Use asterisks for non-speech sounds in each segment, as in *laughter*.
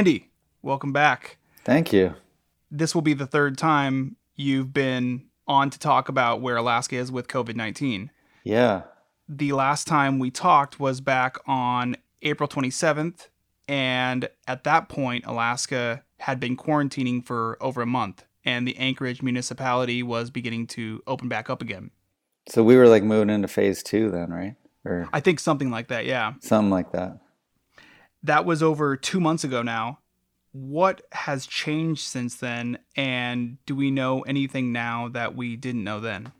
Andy, welcome back. Thank you. This will be the third time you've been on to talk about where Alaska is with COVID 19. Yeah. The last time we talked was back on April 27th. And at that point, Alaska had been quarantining for over a month, and the Anchorage municipality was beginning to open back up again. So we were like moving into phase two then, right? Or I think something like that, yeah. Something like that. That was over two months ago now. What has changed since then? And do we know anything now that we didn't know then?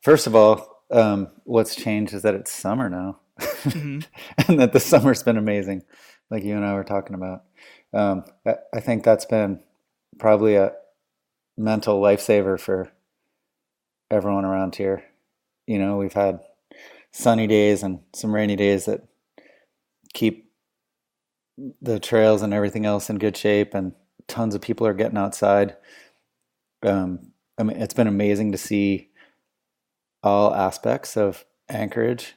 First of all, um, what's changed is that it's summer now. Mm-hmm. *laughs* and that the summer's been amazing, like you and I were talking about. Um, I, I think that's been probably a mental lifesaver for everyone around here. You know, we've had sunny days and some rainy days that keep the trails and everything else in good shape, and tons of people are getting outside. Um, I mean, it's been amazing to see all aspects of Anchorage,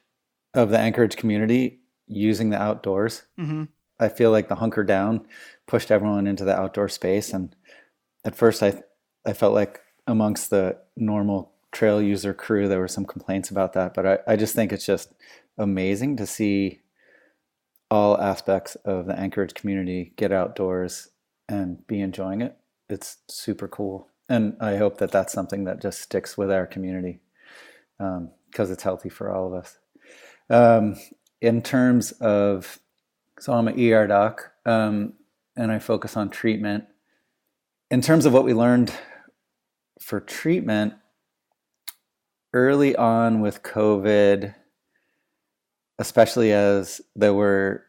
of the Anchorage community using the outdoors. Mm-hmm. I feel like the hunker down pushed everyone into the outdoor space, and at first I I felt like amongst the normal trail user crew there were some complaints about that, but I, I just think it's just amazing to see all aspects of the Anchorage community get outdoors and be enjoying it. It's super cool. And I hope that that's something that just sticks with our community because um, it's healthy for all of us. Um, in terms of, so I'm an ER doc um, and I focus on treatment. In terms of what we learned for treatment, early on with COVID, especially as there were,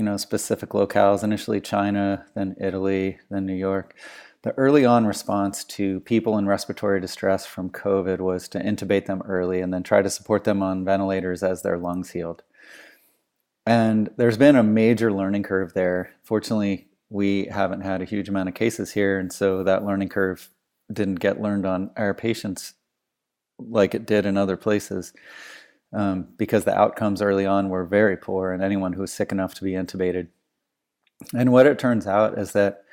you know, specific locales, initially China, then Italy, then New York. The early on response to people in respiratory distress from COVID was to intubate them early and then try to support them on ventilators as their lungs healed. And there's been a major learning curve there. Fortunately, we haven't had a huge amount of cases here, and so that learning curve didn't get learned on our patients like it did in other places um, because the outcomes early on were very poor in anyone who was sick enough to be intubated. And what it turns out is that,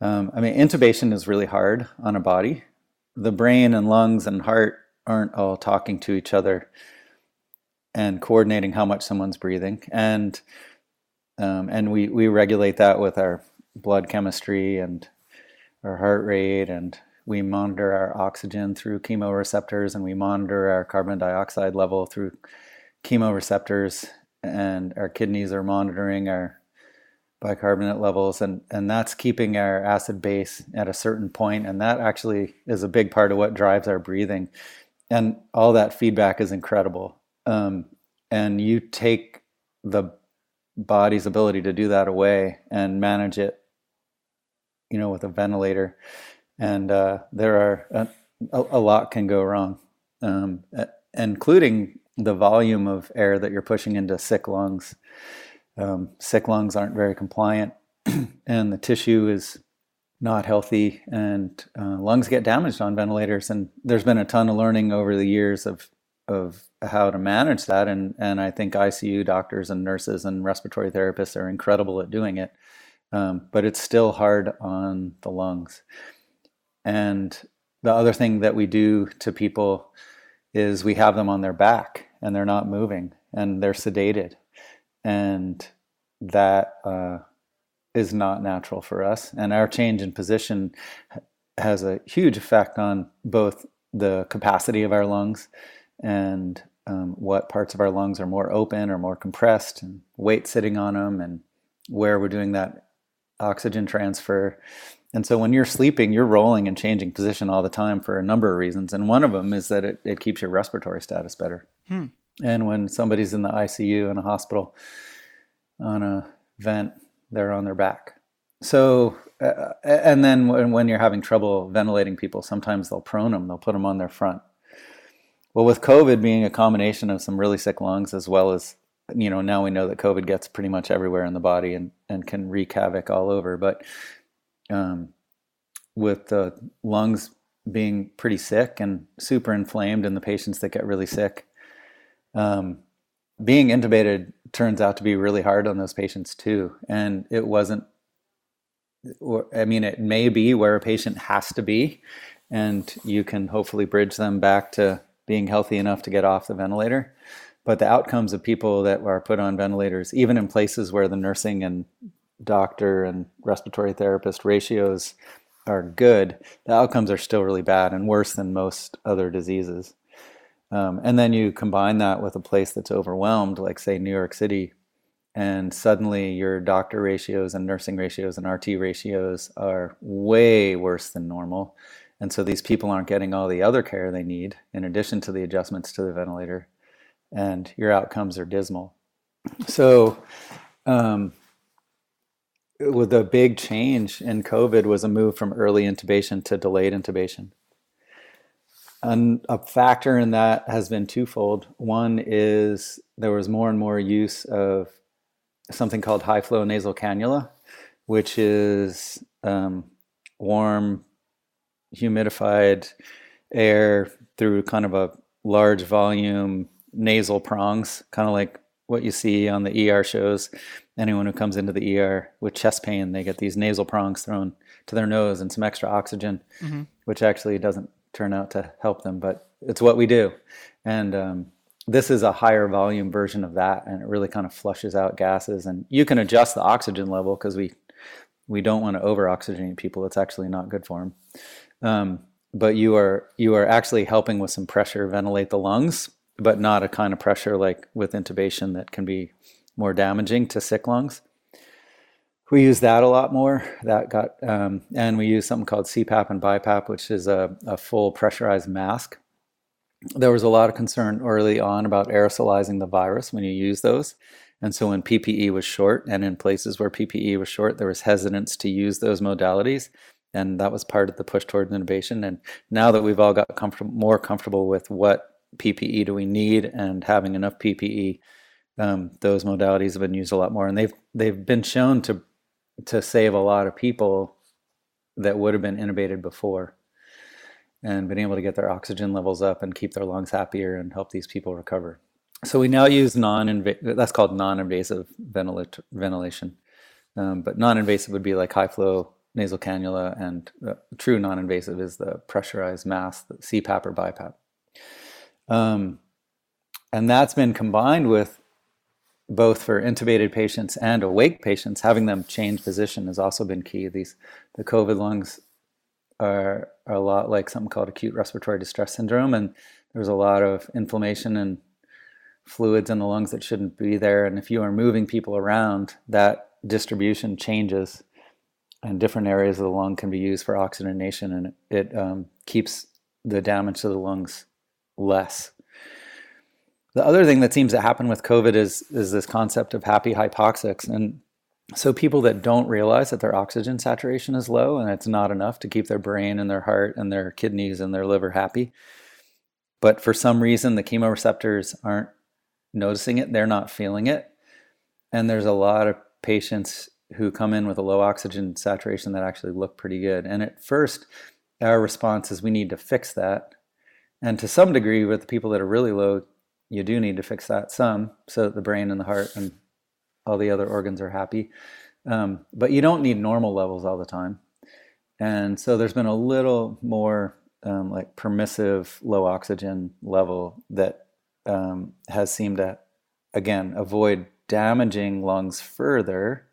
um, I mean, intubation is really hard on a body. The brain and lungs and heart aren't all talking to each other and coordinating how much someone's breathing. And um, and we, we regulate that with our blood chemistry and our heart rate and we monitor our oxygen through chemoreceptors and we monitor our carbon dioxide level through chemoreceptors. And our kidneys are monitoring our bicarbonate levels. And and that's keeping our acid base at a certain point. And that actually is a big part of what drives our breathing. And all that feedback is incredible. Um, and you take the body's ability to do that away and manage it you know with a ventilator and uh, there are uh, a, a, lot can go wrong, um, including the volume of air that you're pushing into sick lungs. Um, sick lungs aren't very compliant, *clears throat* and the tissue is not healthy, and uh, lungs get damaged on ventilators. And there's been a ton of learning over the years of of how to manage that, and and I think ICU doctors and nurses and respiratory therapists are incredible at doing it. Um, but it's still hard on the lungs. And the other thing that we do to people is we have them on their back and they're not moving and they're sedated. And that uh, is not natural for us. And our change in position has a huge effect on both the capacity of our lungs and um, what parts of our lungs are more open or more compressed and weight sitting on them and where we're doing that oxygen transfer and so when you're sleeping, you're rolling and changing position all the time for a number of reasons. And one of them is that it, it keeps your respiratory status better. Hmm. And when somebody's in the ICU in a hospital on a vent, they're on their back. So, uh, and then when, when you're having trouble ventilating people, sometimes they'll prone them, they'll put them on their front. Well, with COVID being a combination of some really sick lungs as well as you know now we know that covid gets pretty much everywhere in the body and, and can wreak havoc all over but um, with the lungs being pretty sick and super inflamed in the patients that get really sick. Um, being intubated turns out to be really hard on those patients too. And it wasn't, I mean, it may be where a patient has to be, and you can hopefully bridge them back to being healthy enough to get off the ventilator. But the outcomes of people that are put on ventilators, even in places where the nursing and doctor and respiratory therapist ratios are good, the outcomes are still really bad and worse than most other diseases. Um, and then you combine that with a place that's overwhelmed, like, say, New York City, and suddenly your doctor ratios and nursing ratios and RT ratios are way worse than normal. And so these people aren't getting all the other care they need in addition to the adjustments to the ventilator, and your outcomes are dismal. So, um, with the big change in COVID was a move from early intubation to delayed intubation. And a factor in that has been twofold. One is there was more and more use of something called high flow nasal cannula, which is um, warm, humidified air through kind of a large volume nasal prongs, kind of like what you see on the ER shows. Anyone who comes into the ER with chest pain, they get these nasal prongs thrown to their nose and some extra oxygen, mm-hmm. which actually doesn't turn out to help them, but it's what we do. And um, this is a higher volume version of that, and it really kind of flushes out gases. And you can adjust the oxygen level because we we don't want to over oxygenate people. It's actually not good for them. Um, but you are you are actually helping with some pressure ventilate the lungs, but not a kind of pressure like with intubation that can be more damaging to sick lungs we use that a lot more. That got, um, and we use something called CPAP and BiPAP, which is a, a, full pressurized mask. There was a lot of concern early on about aerosolizing the virus when you use those. And so when PPE was short, and in places where PPE was short, there was hesitance to use those modalities. And that was part of the push towards intubation. And now that we've all got comfortable, more comfortable with what PPE do we need and having enough PPE, um, those modalities have been used a lot more. And they've they've been shown to to save a lot of people that would have been intubated before and been able to get their oxygen levels up and keep their lungs happier and help these people recover. So we now use non-invasive, that's called non-invasive ventilation. Um, but non-invasive would be like high flow nasal cannula and uh, true non-invasive is the pressurized mask, the CPAP or BiPAP. Um, and that's been combined with both for intubated patients and awake patients, having them change position has also been key. These the COVID lungs are, are a lot like something called acute respiratory distress syndrome, and there's a lot of inflammation and fluids in the lungs that shouldn't be there. And if you are moving people around, that distribution changes, and different areas of the lung can be used for oxygenation, and it, it um, keeps the damage to the lungs less. The other thing that seems to happen with COVID is is this concept of happy hypoxics, and so people that don't realize that their oxygen saturation is low and it's not enough to keep their brain and their heart and their kidneys and their liver happy, but for some reason the chemoreceptors aren't noticing it, they're not feeling it, and there's a lot of patients who come in with a low oxygen saturation that actually look pretty good. And at first, our response is we need to fix that. And to some degree, with the people that are really low, you do need to fix that some so that the brain and the heart and all the other organs are happy. Um, but you don't need normal levels all the time. And so there's been a little more um, like permissive low oxygen level that um, has seemed to, again, avoid damaging lungs further,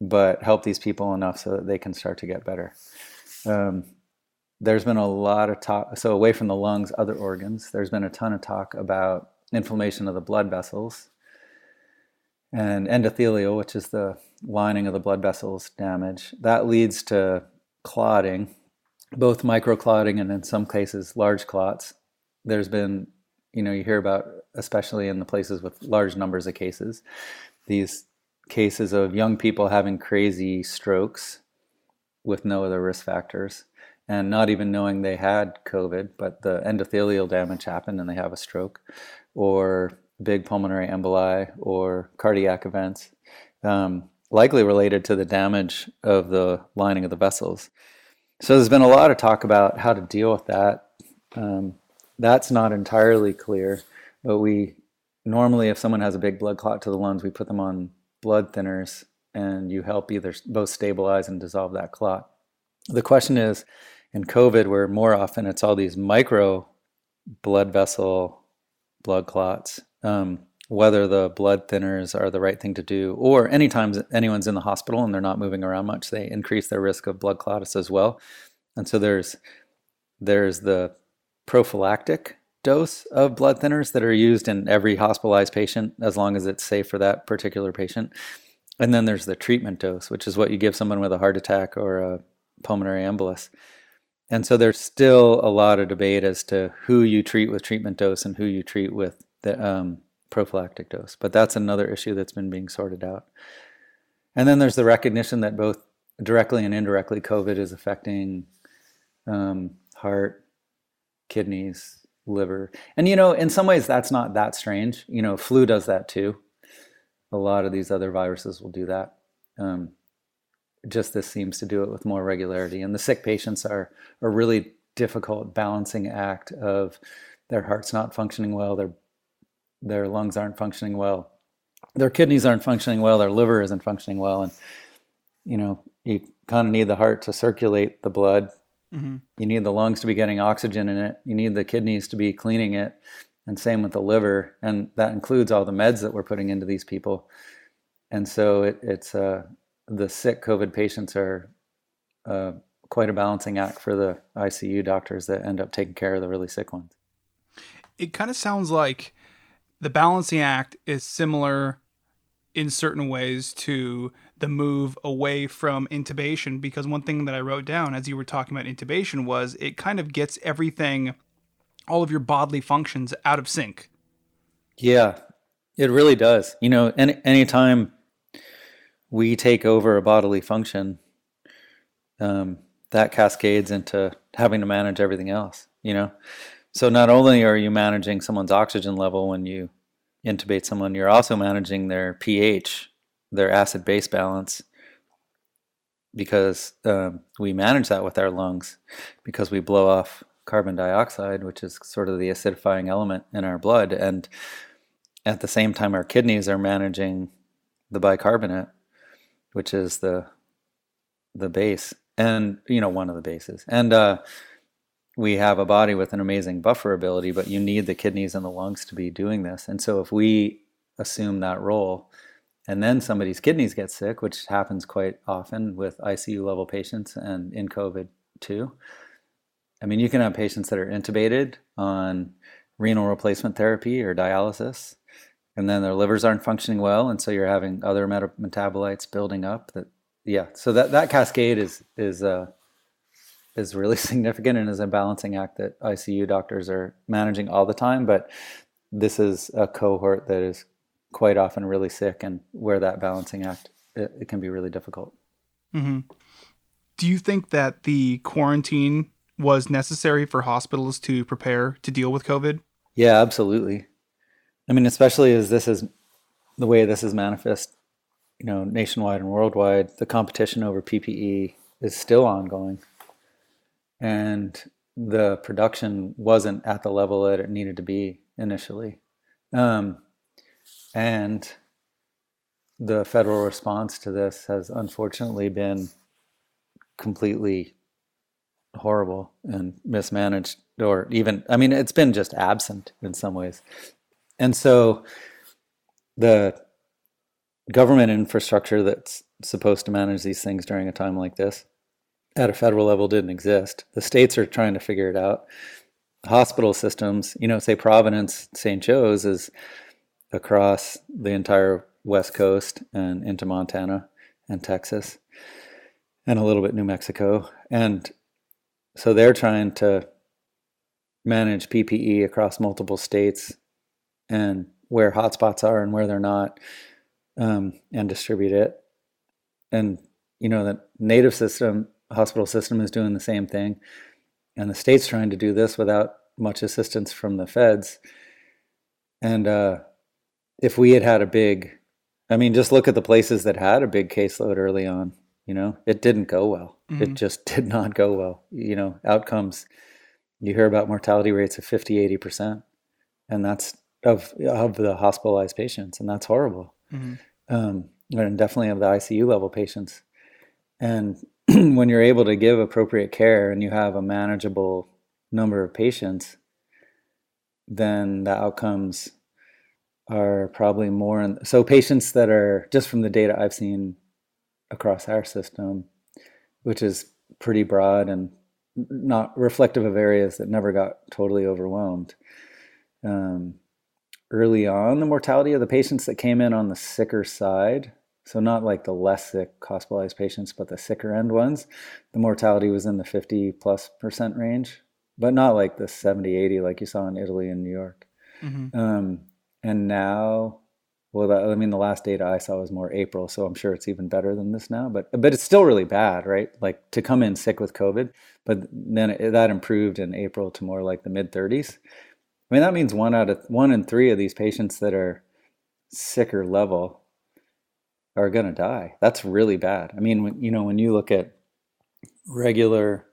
but help these people enough so that they can start to get better. Um, there's been a lot of talk, so away from the lungs, other organs, there's been a ton of talk about inflammation of the blood vessels. And endothelial, which is the lining of the blood vessels, damage. That leads to clotting, both microclotting and in some cases large clots. There's been, you know, you hear about, especially in the places with large numbers of cases, these cases of young people having crazy strokes with no other risk factors and not even knowing they had COVID, but the endothelial damage happened and they have a stroke or big pulmonary emboli or cardiac events, um, likely related to the damage of the lining of the vessels. So there's been a lot of talk about how to deal with that. Um, that's not entirely clear, but we normally, if someone has a big blood clot to the lungs, we put them on blood thinners and you help either both stabilize and dissolve that clot. The question is in COVID, where more often it's all these micro blood vessel blood clots, um, whether the blood thinners are the right thing to do, or anytime anyone's in the hospital and they're not moving around much, they increase their risk of blood clots as well. And so there's there's the prophylactic dose of blood thinners that are used in every hospitalized patient as long as it's safe for that particular patient. And then there's the treatment dose, which is what you give someone with a heart attack or a pulmonary embolus. And so there's still a lot of debate as to who you treat with treatment dose and who you treat with the um, prophylactic dose. But that's another issue that's been being sorted out. And then there's the recognition that both directly and indirectly COVID is affecting um, heart, kidneys, liver. And you know, in some ways, that's not that strange. You know, flu does that too. A lot of these other viruses will do that. Um, just this seems to do it with more regularity. And the sick patients are a really difficult balancing act of their heart's not functioning well, their their lungs aren't functioning well, their kidneys aren't functioning well, their liver isn't functioning well, and you know you kind of need the heart to circulate the blood Mm-hmm. You need the lungs to be getting oxygen in it. You need the kidneys to be cleaning it. And same with the liver. And that includes all the meds that we're putting into these people. And so it, it's uh, the sick COVID patients are uh, quite a balancing act for the ICU doctors that end up taking care of the really sick ones. It kind of sounds like the balancing act is similar in certain ways to the move away from intubation because one thing that I wrote down as you were talking about intubation was it kind of gets everything all of your bodily functions out of sync. Yeah. It really does. You know, any anytime we take over a bodily function, um, that cascades into having to manage everything else, you know? So not only are you managing someone's oxygen level when you intubate someone, you're also managing their pH, their acid base balance, because um, we manage that with our lungs because we blow off carbon dioxide, which is sort of the acidifying element in our blood. And at the same time, our kidneys are managing the bicarbonate, which is the the base, and you know one of the bases. And uh, we have a body with an amazing buffer ability, but you need the kidneys and the lungs to be doing this. And so if we assume that role, and then somebody's kidneys get sick, which happens quite often with ICU level patients and in COVID too. I mean, you can have patients that are intubated on renal replacement therapy or dialysis, and then their livers aren't functioning well, and so you're having other meta- metabolites building up. That yeah, so that that cascade is is uh, is really *laughs* significant and is a balancing act that ICU doctors are managing all the time. But this is a cohort that is quite often really sick, and where that balancing act it, it can be really difficult. Mm-hmm. Do you think that the quarantine was necessary for hospitals to prepare to deal with COVID? Yeah, absolutely. I mean, especially as this is the way this is manifest, you know, nationwide and worldwide, the competition over PPE is still ongoing and the production wasn't at the level that it needed to be initially. Um, and the federal response to this has unfortunately been completely horrible and mismanaged, or even, I mean, it's been just absent in some ways. And so the government infrastructure that's supposed to manage these things during a time like this at a federal level didn't exist. The states are trying to figure it out. Hospital systems, you know, say Providence St. Joe's is across the entire West Coast and into Montana and Texas and a little bit New Mexico. And so they're trying to manage PPE across multiple states and where hotspots are and where they're not um, and distribute it. And, you know, the native system hospital system is doing the same thing. And the state's trying to do this without much assistance from the feds. And uh, if we had had a big, I mean, just look at the places that had a big caseload early on. You know, it didn't go well. Mm-hmm. It just *laughs* did not go well. You know, outcomes, you hear about mortality rates of 50, 80%. And that's of of the hospitalized patients, and that's horrible. Mm-hmm. Um, and definitely of the ICU level patients. And *clears throat* when you're able to give appropriate care and you have a manageable number of patients, then the outcomes are probably more. In, so patients that are just from the data I've seen across our system, which is pretty broad and not reflective of areas that never got totally overwhelmed. Um, early on, the mortality of the patients that came in on the sicker side, so not like the less sick hospitalized patients, but the sicker end ones, the mortality was in the 50 plus percent range, but not like the 70, 80 like you saw in Italy and New York. Mm-hmm. Um, and now well that, i mean the last data i saw was more april so i'm sure it's even better than this now but but it's still really bad right like to come in sick with covid but then it, that improved in april to more like the mid 30s i mean that means one out of one in three of these patients that are sicker level are going to die that's really bad i mean when, you know when you look at regular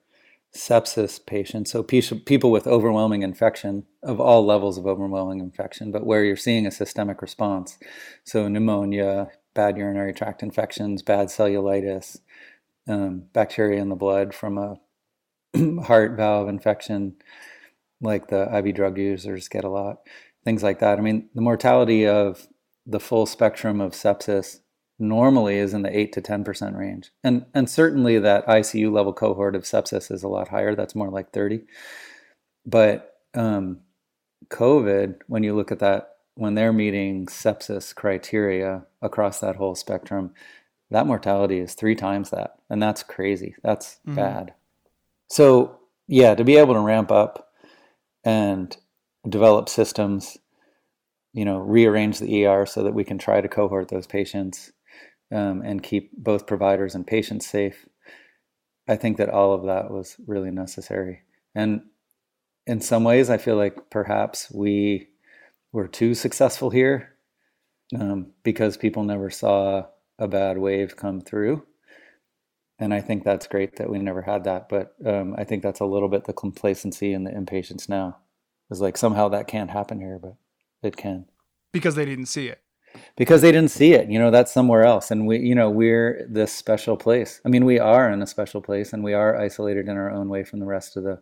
sepsis patients, so people with overwhelming infection of all levels of overwhelming infection, but where you're seeing a systemic response. So pneumonia, bad urinary tract infections, bad cellulitis, um, bacteria in the blood from a *clears throat* heart valve infection, like the IV drug users get a lot, things like that. I mean, the mortality of the full spectrum of sepsis normally is in the 8 to 10% range. And and certainly that ICU level cohort of sepsis is a lot higher. That's more like 30. But um, COVID, when you look at that, when they're meeting sepsis criteria across that whole spectrum, that mortality is three times that. And that's crazy. That's mm-hmm. bad. So, yeah, to be able to ramp up and develop systems, you know, rearrange the ER so that we can try to cohort those patients um, and keep both providers and patients safe. I think that all of that was really necessary. And in some ways, I feel like perhaps we were too successful here um, because people never saw a bad wave come through. And I think that's great that we never had that. But um, I think that's a little bit the complacency and the impatience now. It's like somehow that can't happen here, but it can. Because they didn't see it because they didn't see it you know that's somewhere else and we you know we're this special place i mean we are in a special place and we are isolated in our own way from the rest of the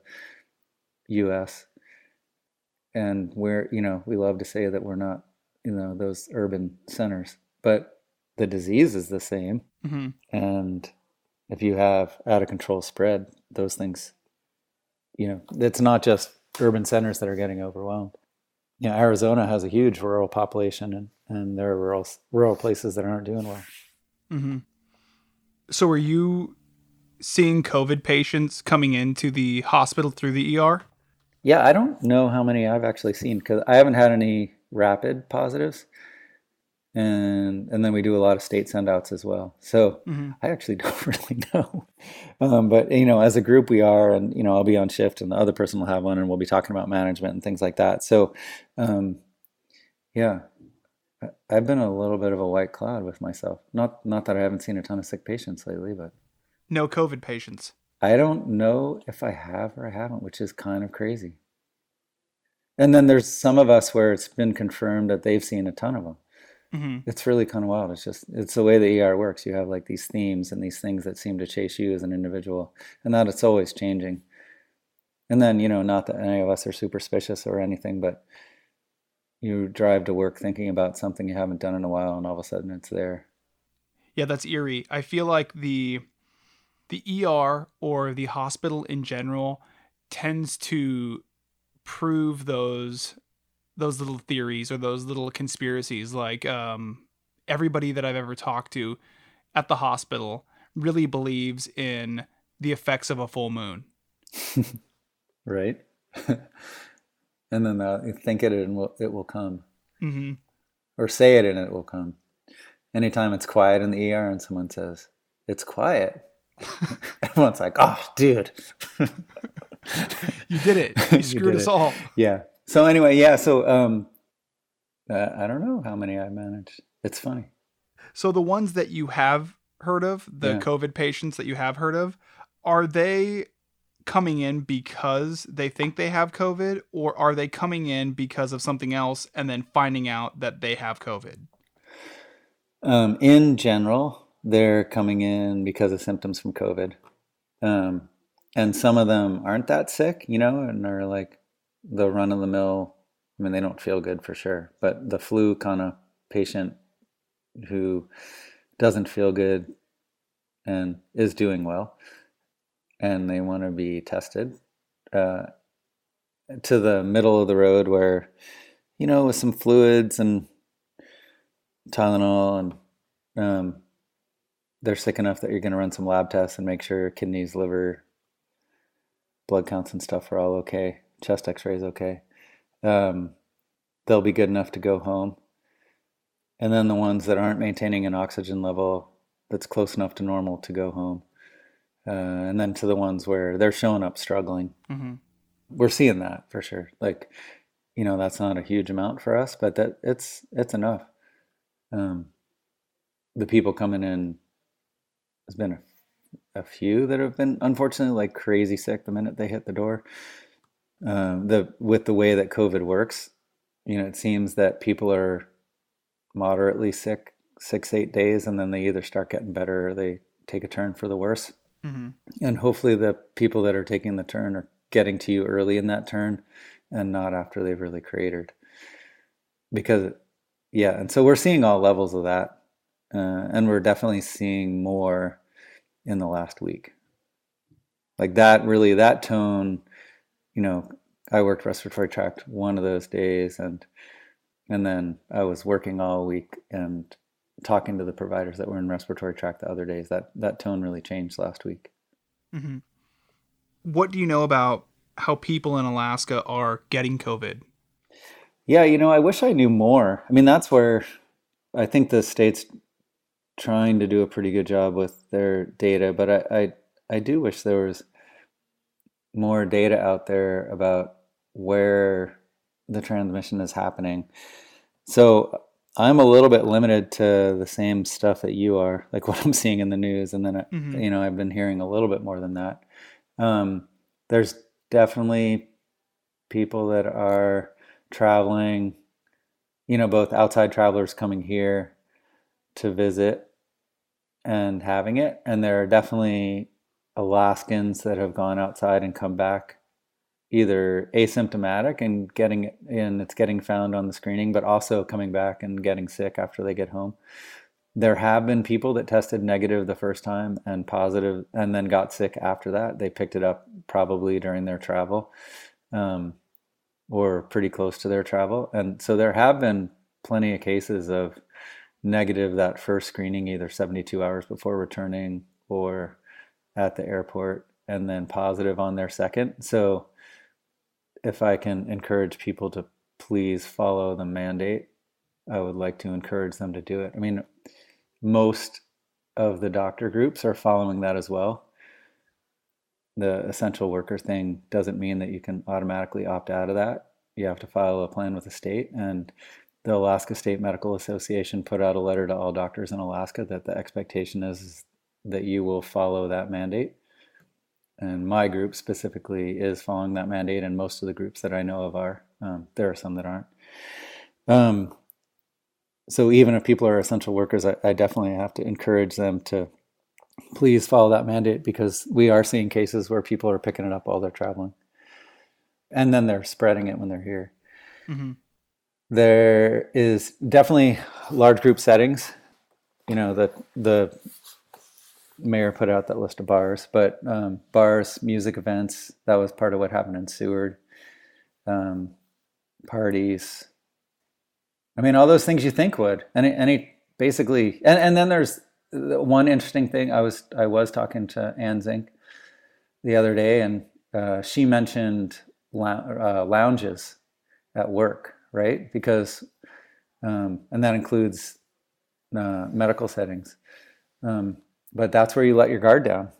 us and we're you know we love to say that we're not you know those urban centers but the disease is the same mm-hmm. and if you have out of control spread those things you know it's not just urban centers that are getting overwhelmed you know, Arizona has a huge rural population, and and there are rural rural places that aren't doing well. Mm-hmm. So, are you seeing COVID patients coming into the hospital through the ER? Yeah, I don't know how many I've actually seen because I haven't had any rapid positives and and then we do a lot of state sendouts as well. So mm-hmm. I actually *laughs* don't really know, um, but you know, as a group we are, and you know, I'll be on shift, and the other person will have one, and we'll be talking about management and things like that. So, um, yeah, I've been a little bit of a white cloud with myself. Not not that I haven't seen a ton of sick patients lately, but no COVID patients. I don't know if I have or I haven't, which is kind of crazy. And then there's some of us where it's been confirmed that they've seen a ton of them. Mm-hmm. It's really kind of wild. It's just it's the way the ER works. You have like these themes and these things that seem to chase you as an individual, and that it's always changing. And then you know, not that any of us are superstitious or anything, but you drive to work thinking about something you haven't done in a while, and all of a sudden it's there. Yeah, that's eerie. I feel like the the ER or the hospital in general tends to prove those those little theories or those little conspiracies. Like um, everybody that I've ever talked to at the hospital really believes in the effects of a full moon. *laughs* right. *laughs* and then uh, think it and it will come. Mm-hmm. Or say it and it will come. Anytime it's quiet in the ER and someone says, it's quiet, *laughs* everyone's like, oh, dude. you did it. You screwed you us it. all. Yeah. So anyway, yeah. So um, uh, I don't know how many I managed. It's funny. So the ones that you have heard of, the yeah. COVID patients that you have heard of, are they coming in because they think they have COVID, or are they coming in because of something else and then finding out that they have COVID? Um, in general, they're coming in because of symptoms from COVID. Um, and some of them aren't that sick, you know, and are like the run of the mill. I mean, they don't feel good for sure, but the flu kind of patient who doesn't feel good and is doing well, and they want to be tested uh, to the middle of the road where, you know, with some fluids and Tylenol and um, they're sick enough that you're going to run some lab tests and make sure kidneys, liver, blood counts and stuff are all okay. Chest X-rays okay. Um, they'll be good enough to go home. And then the ones that aren't maintaining an oxygen level that's close enough to normal to go home. Uh, and then to the ones where they're showing up struggling. Mm-hmm. We're seeing that for sure. Like, you know, that's not a huge amount for us, but that it's it's enough. Um, the people coming in has been a, a, few that have been unfortunately like crazy sick the minute they hit the door. Um, the with the way that COVID works, you know, it seems that people are moderately sick six eight days, and then they either start getting better or they take a turn for the worse. Mm-hmm. And hopefully, the people that are taking the turn are getting to you early in that turn, and not after they've really cratered. Because, yeah, and so we're seeing all levels of that uh, and we're definitely seeing more in the last week. Like that, really, that tone. You know, I worked respiratory tract one of those days, and and then I was working all week and talking to the providers that were in respiratory tract the other days. That that tone really changed last week. Mm-hmm. What do you know about how people in Alaska are getting COVID? Yeah, you know, I wish I knew more. I mean, that's where I think the state's trying to do a pretty good job with their data, but I, I, I do wish there was more data out there about where the transmission is happening. So I'm a little bit limited to the same stuff that you are, like *laughs* what I'm seeing in the news, and then mm-hmm. you know I've been hearing a little bit more than that. Um, there's definitely people that are traveling, you know, both outside travelers coming here to visit and having it. And there are definitely Alaskans that have gone outside and come back either asymptomatic and getting in, it's getting found on the screening, but also coming back and getting sick after they get home. There have been people that tested negative the first time and positive and then got sick after that. They picked it up probably during their travel um, or pretty close to their travel. And so there have been plenty of cases of negative that first screening, either 72 hours before returning or at the airport, and then positive on their second. So, if I can encourage people to please follow the mandate, I would like to encourage them to do it. I mean, most of the doctor groups are following that as well. The essential worker thing doesn't mean that you can automatically opt out of that. You have to file a plan with the state, and the Alaska State Medical Association put out a letter to all doctors in Alaska that the expectation is that you will follow that mandate. And my group specifically is following that mandate, and most of the groups that I know of are. Um, there are some that aren't. Um, so even if people are essential workers, I, I definitely have to encourage them to please follow that mandate because we are seeing cases where people are picking it up while they're traveling, and then they're spreading it when they're here. Mm-hmm there is definitely large group settings. You know, the the mayor put out that list of bars, but um, bars, music events, that was part of what happened in Seward. Um, parties. I mean, all those things you think would. Any, any, basically, and, and then there's one interesting thing. I was, I was talking to Anne Zink the other day, and uh, she mentioned uh, lounges at work right? Because, um, and that includes uh, medical settings. Um, but that's where you let your guard down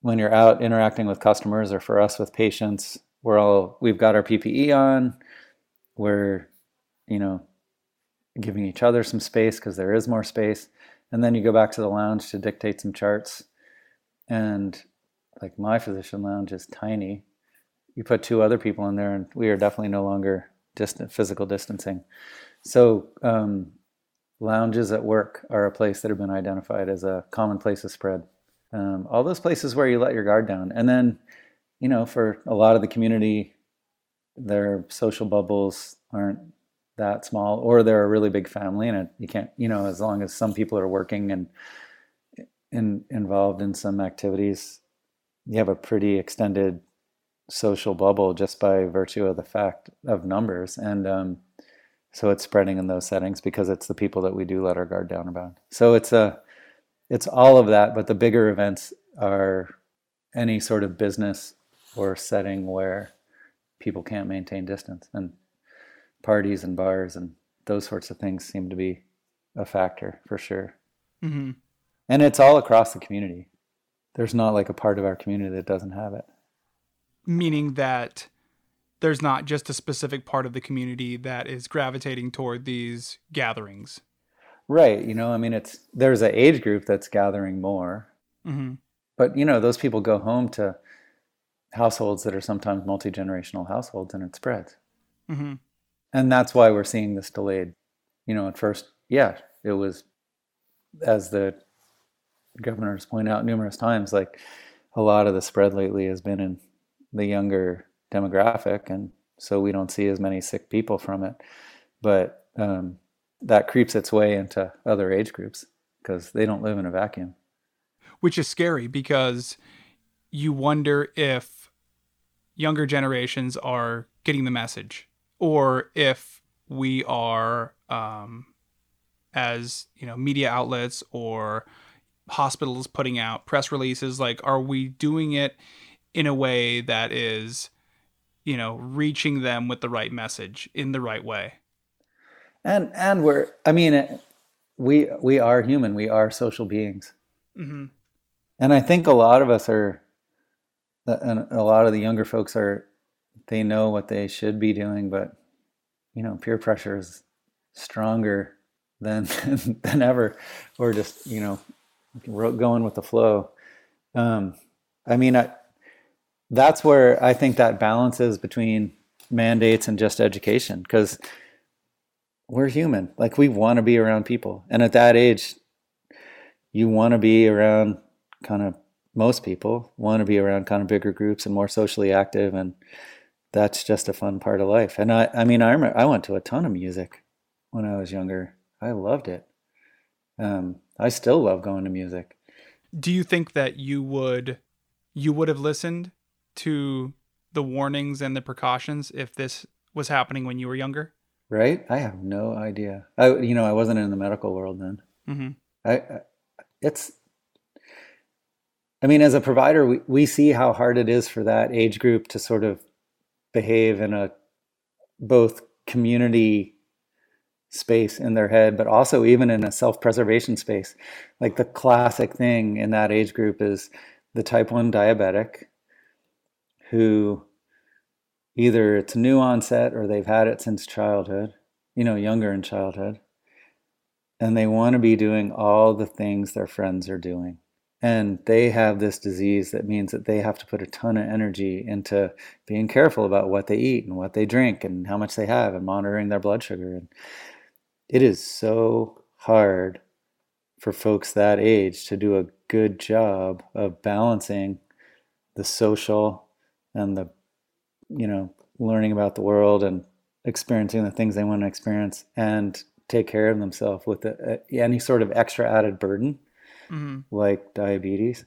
when you're out interacting with customers or for us with patients. We're all, we've got our PPE on. We're, you know, giving each other some space because there is more space. And then you go back to the lounge to dictate some charts. And like my physician lounge is tiny. You put two other people in there, and we are definitely no longer distant physical distancing. So um, lounges at work are a place that have been identified as a common place of spread. Um, all those places where you let your guard down, and then you know, for a lot of the community, their social bubbles aren't that small, or they're a really big family, and it, you can't, you know, as long as some people are working and in, involved in some activities, you have a pretty extended social bubble just by virtue of the fact of numbers, and um, so it's spreading in those settings because it's the people that we do let our guard down about. So it's a, it's all of that, but the bigger events are any sort of business or setting where people can't maintain distance and parties and bars and those sorts of things seem to be a factor for sure. Mm-hmm. And it's all across the community. There's not like a part of our community that doesn't have it. Meaning that there's not just a specific part of the community that is gravitating toward these gatherings. Right. You know, I mean, it's there's an age group that's gathering more. Mm-hmm. But, you know, those people go home to households that are sometimes multi generational households and it spreads. Mm-hmm. And that's why we're seeing this delayed. You know, at first, yeah, it was, as the governors point out numerous times, like a lot of the spread lately has been in the younger demographic. And so we don't see as many sick people from it. But um, that creeps its way into other age groups because they don't live in a vacuum. Which is scary because you wonder if younger generations are getting the message or if we are um, as you know media outlets or hospitals putting out press releases like are we doing it in a way that is you know reaching them with the right message in the right way. And and we're i mean we we are human. We are social beings. Mm-hmm. and i think a lot of us are and a lot of the younger folks are they know what they should be doing but you know peer pressure is stronger than *laughs* than ever. Or just you know going with the flow. Um, i mean I, that's where i think that balance is between mandates and just education because we're human. Like we want to be around people. And at that age you want to be around kind of most people want to be around kind of bigger groups and more socially active and that's just a fun part of life. And i i mean i remember i went to a ton of music when i was younger. I loved it. Um, i still love going to music. Do you think that you would you would have listened to the warnings and the precautions if this was happening when you were younger right i have no idea i you know i wasn't in the medical world then mm-hmm. I, I it's I mean, as a provider, we, we see how hard it is for that age group to sort of behave in a both community space in their head, but also even in a self preservation space. Like the classic thing in that age group is the type 1 diabetic who either it's new onset or they've had it since childhood, you know, younger in childhood, and they want to be doing all the things their friends are doing. And they have this disease that means that they have to put a ton of energy into being careful about what they eat and what they drink and how much they have and monitoring their blood sugar. And it is so hard for folks that age to do a good job of balancing the social and the you know learning about the world and experiencing the things they want to experience and take care of themselves with a, any sort of extra added burden mm-hmm. like diabetes,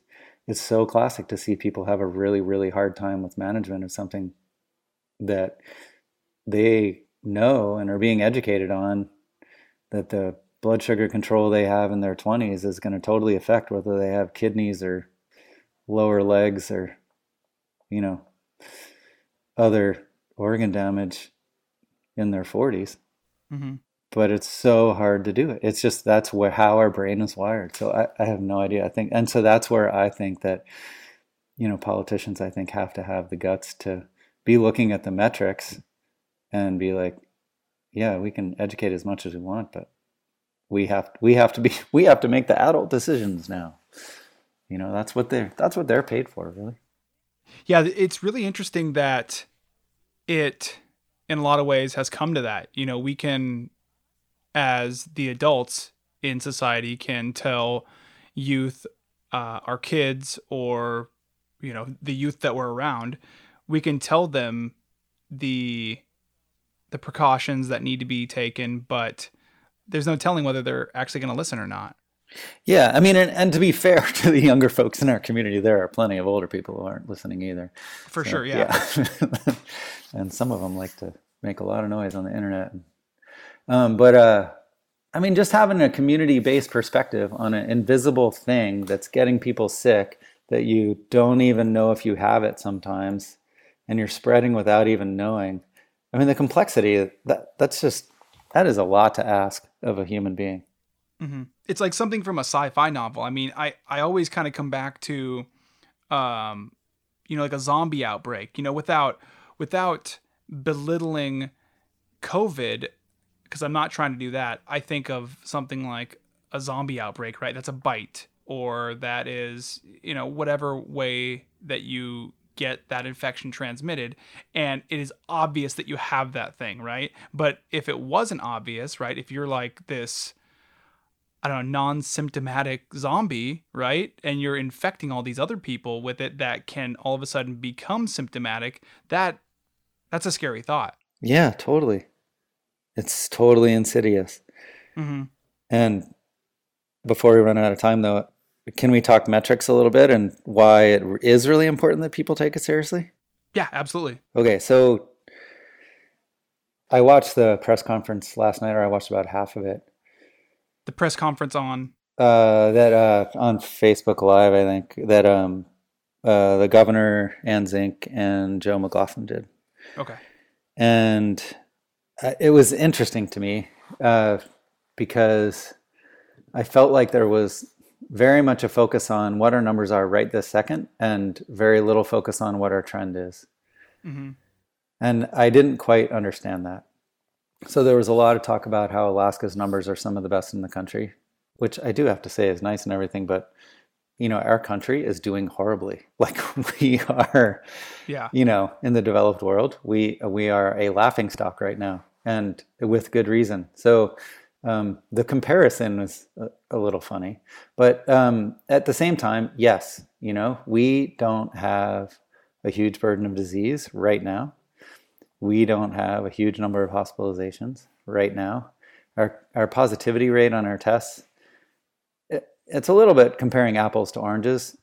it's so classic to see people have a really, really hard time with management of something that they know and are being educated on that the blood sugar control they have in their 20s is going to totally affect whether they have kidneys or lower legs or you know other organ damage in their 40s mm-hmm but it's so hard to do it. It's just that's where how our brain is wired. So I, I have no idea. I think, and so that's where I think that you know politicians I think have to have the guts to be looking at the metrics and be like, yeah, we can educate as much as we want, but we have we have to be *laughs* we have to make the adult decisions now. You know, that's what they're that's what they're paid for, really. Yeah, it's really interesting that it in a lot of ways has come to that. You know, we can as the adults in society can tell youth uh, our kids or you know the youth that we're around we can tell them the the precautions that need to be taken but there's no telling whether they're actually going to listen or not yeah i mean and, and, to be fair *laughs* to the younger folks in our community there are plenty of older people who aren't listening either for so, sure yeah, yeah. *laughs* and some of them like to make a lot of noise on the internet um, but uh, I mean, just having a community based perspective on an invisible thing that's getting people sick that you don't even know if you have it sometimes and you're spreading without even knowing. I mean, the complexity that that's just that is a lot to ask of a human being. Mm-hmm. It's like something from a sci-fi novel. I mean, I I always kind of come back to, um, you know, like a zombie outbreak. You know, without without belittling COVID because I'm not trying to do that. I think of something like a zombie outbreak, right? That's a bite, or that is, you know, whatever way that you get that infection transmitted. And it is obvious that you have that thing, right? But if it wasn't obvious, right? If you're like this, I don't know, non symptomatic zombie, right? And you're infecting all these other people with it that can all of a sudden become symptomatic, that that's a scary thought. Yeah, totally. It's totally insidious. Mm-hmm. And before we run out of time, though, can we talk metrics a little bit and why it is really important that people take it seriously? Yeah, absolutely. Okay, so I watched the press conference last night, or I watched about half of it. The press conference on uh, that uh, on Facebook Live, I think that um, uh, the governor, Anne Zink, and Joe McLaughlin did. Okay. And uh, it was interesting to me uh, because I felt like there was very much a focus on what our numbers are right this second and very little focus on what our trend is. Mm-hmm. And I didn't quite understand that. So there was a lot of talk about how Alaska's numbers are some of the best in the country, which I do have to say is nice and everything, but you know, our country is doing horribly. *laughs* Like we are, yeah, you know, in the developed world, we we are a laughing stock right now and with good reason. So um, the comparison was a, a little funny, but um, at the same time, yes, you know, we don't have a huge burden of disease right now. We don't have a huge number of hospitalizations right now. Our our positivity rate on our tests, it, it's a little bit comparing apples to oranges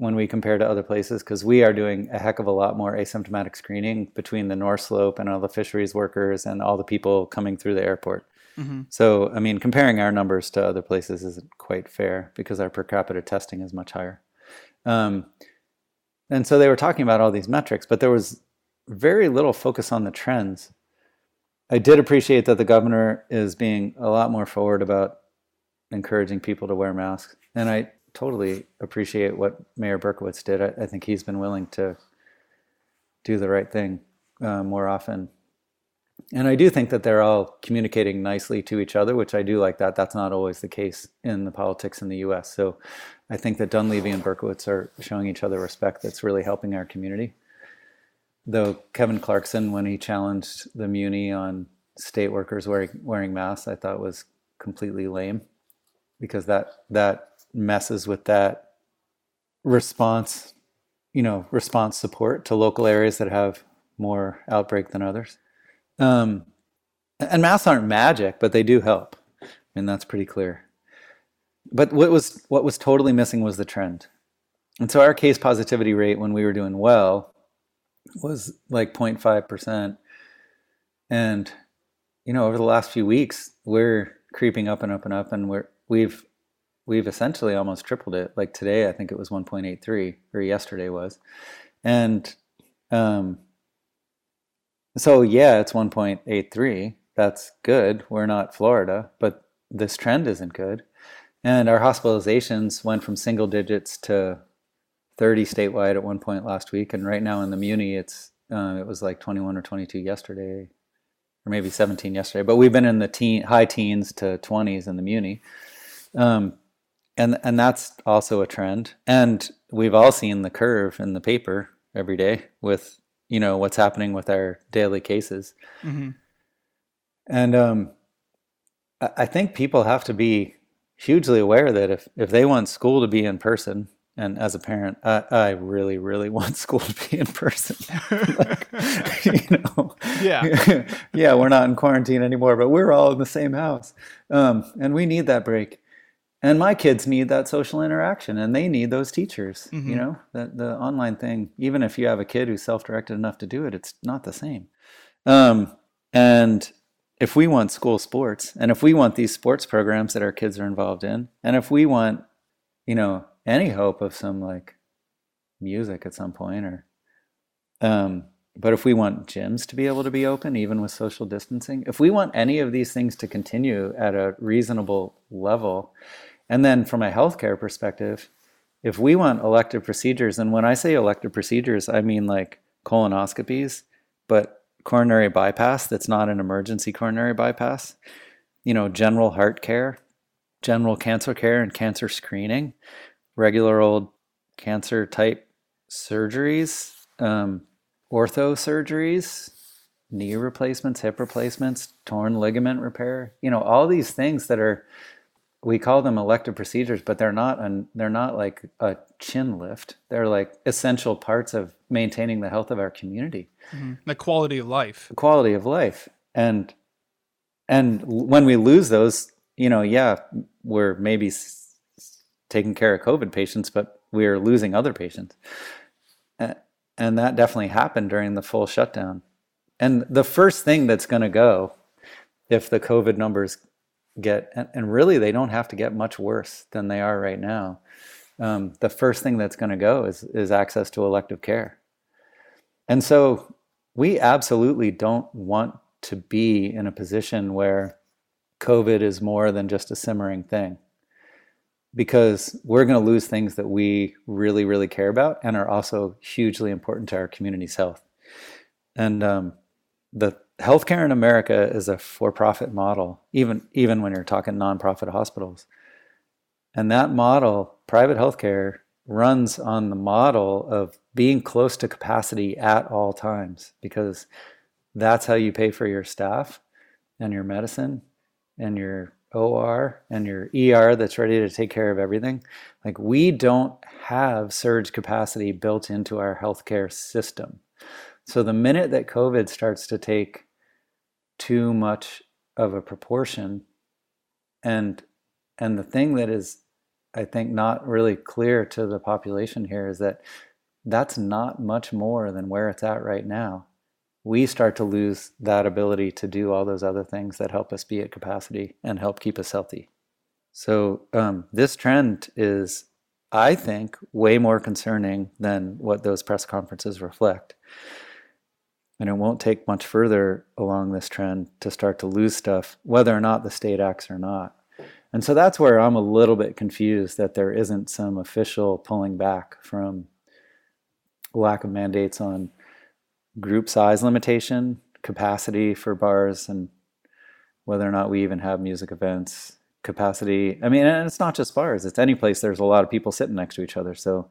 when we compare to other places because we are doing a heck of a lot more asymptomatic screening between the North Slope and all the fisheries workers and all the people coming through the airport. Mm-hmm. So, I mean, comparing our numbers to other places isn't quite fair because our per capita testing is much higher. Um, and so they were talking about all these metrics, but there was very little focus on the trends. I did appreciate that the governor is being a lot more forward about encouraging people to wear masks. And I totally appreciate what Mayor Berkowitz did. I, I think he's been willing to do the right thing uh, more often. And I do think that they're all communicating nicely to each other, which I do like that. That's not always the case in the politics in the US. So I think that Dunleavy and Berkowitz are showing each other respect that's really helping our community. Though Kevin Clarkson, when he challenged the Muni on state workers wearing, wearing masks, I thought was completely lame because that, that messes with that response, you know, response support to local areas that have more outbreak than others. Um, and masks aren't magic, but they do help, and that's pretty clear. But what was what was totally missing was the trend. And so our case positivity rate when we were doing well was like 0.5%. And you know, over the last few weeks, we're creeping up and up and up and we're we've we've essentially almost tripled it. Like today, I think it was 1.83, or yesterday was, and um, so yeah, it's 1.83. That's good. We're not Florida, but this trend isn't good. And our hospitalizations went from single digits to 30 statewide at one point last week, and right now in the Muni, it's uh, it was like 21 or 22 yesterday, or maybe 17 yesterday. But we've been in the teen, high teens to 20s in the Muni. Um, and and that's also a trend. And we've all seen the curve in the paper every day with you know what's happening with our daily cases. Mm-hmm. And um, I think people have to be hugely aware that if if they want school to be in person, and as a parent, I, I really, really *laughs* want school to be in person. *laughs* like, you know, yeah, *laughs* yeah, we're not in quarantine anymore, but we're all in the same house, um, and we need that break. And my kids need that social interaction, and they need those teachers. Mm-hmm. You know, that the online thing. Even if you have a kid who's self-directed enough to do it, it's not the same. Um, and if we want school sports, and if we want these sports programs that our kids are involved in, and if we want, you know, any hope of some like music at some point or um but if we want gyms to be able to be open even with social distancing if we want any of these things to continue at a reasonable level and then from a healthcare perspective if we want elective procedures and when i say elective procedures i mean like colonoscopies but coronary bypass that's not an emergency coronary bypass you know general heart care general cancer care and cancer screening regular old cancer type surgeries, um, ortho surgeries, knee replacements, hip replacements, torn ligament repair. You know, all these things that are we call them elective procedures, but they're not an, they're not like a chin lift. They're like essential parts of maintaining the health of our community. Mm-hmm. The quality of life. The quality of life. And and when we lose those, you know, yeah, we're maybe taking care of COVID patients, but we are losing other patients. And that definitely happened during the full shutdown. And the first thing that's going to go if the COVID numbers get, and really they don't have to get much worse than they are right now. Um, the first thing that's going to go is, is access to elective care. And so we absolutely don't want to be in a position where COVID is more than just a simmering thing because we're going to lose things that we really, really care about and are also hugely important to our community's health. And um, the healthcare in America is a for-profit model, even even when you're talking nonprofit hospitals. And that model, private healthcare, runs on the model of being close to capacity at all times because that's how you pay for your staff and your medicine and your OR and your ER that's ready to take care of everything. Like we don't have surge capacity built into our healthcare system. So the minute that COVID starts to take too much of a proportion and and the thing that is I think not really clear to the population here is that that's not much more than where it's at right now we start to lose that ability to do all those other things that help us be at capacity and help keep us healthy. So, um, this trend is, I think, way more concerning than what those press conferences reflect. And it won't take much further along this trend to start to lose stuff, whether or not the state acts or not. And so that's where I'm a little bit confused that there isn't some official pulling back from lack of mandates on group size limitation, capacity for bars, and whether or not we even have music events, capacity. I mean, and it's not just bars, it's any place there's a lot of people sitting next to each other. So,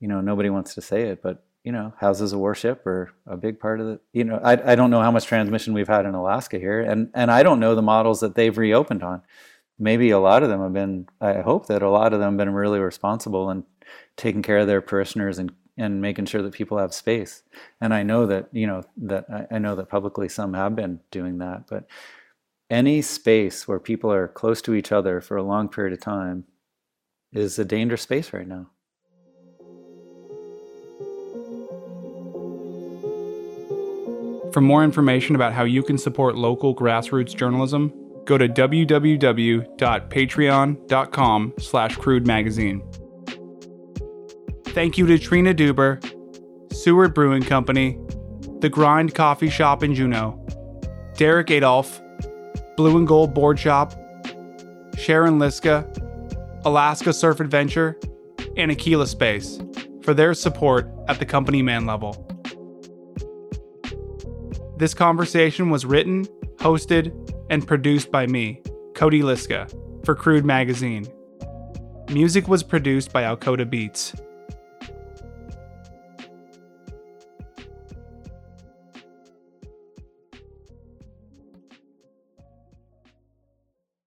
you know, nobody wants to say it, but, you know, houses of worship are a big part of it. You know, I, I don't know how much transmission we've had in Alaska here, and, and I don't know the models that they've reopened on. Maybe a lot of them have been, I hope that a lot of them have been really responsible and taking care of their parishioners and and making sure that people have space. And I know that, you know, that I know that publicly some have been doing that, but any space where people are close to each other for a long period of time is a dangerous space right now. For more information about how you can support local grassroots journalism, go to www.patreon.com slash crude magazine. Thank you to Trina Duber, Seward Brewing Company, The Grind Coffee Shop in Juneau, Derek Adolph, Blue and Gold Board Shop, Sharon Liska, Alaska Surf Adventure, and Aquila Space for their support at the company man level. This conversation was written, hosted, and produced by me, Cody Liska, for Crude Magazine. Music was produced by Alcoda Beats.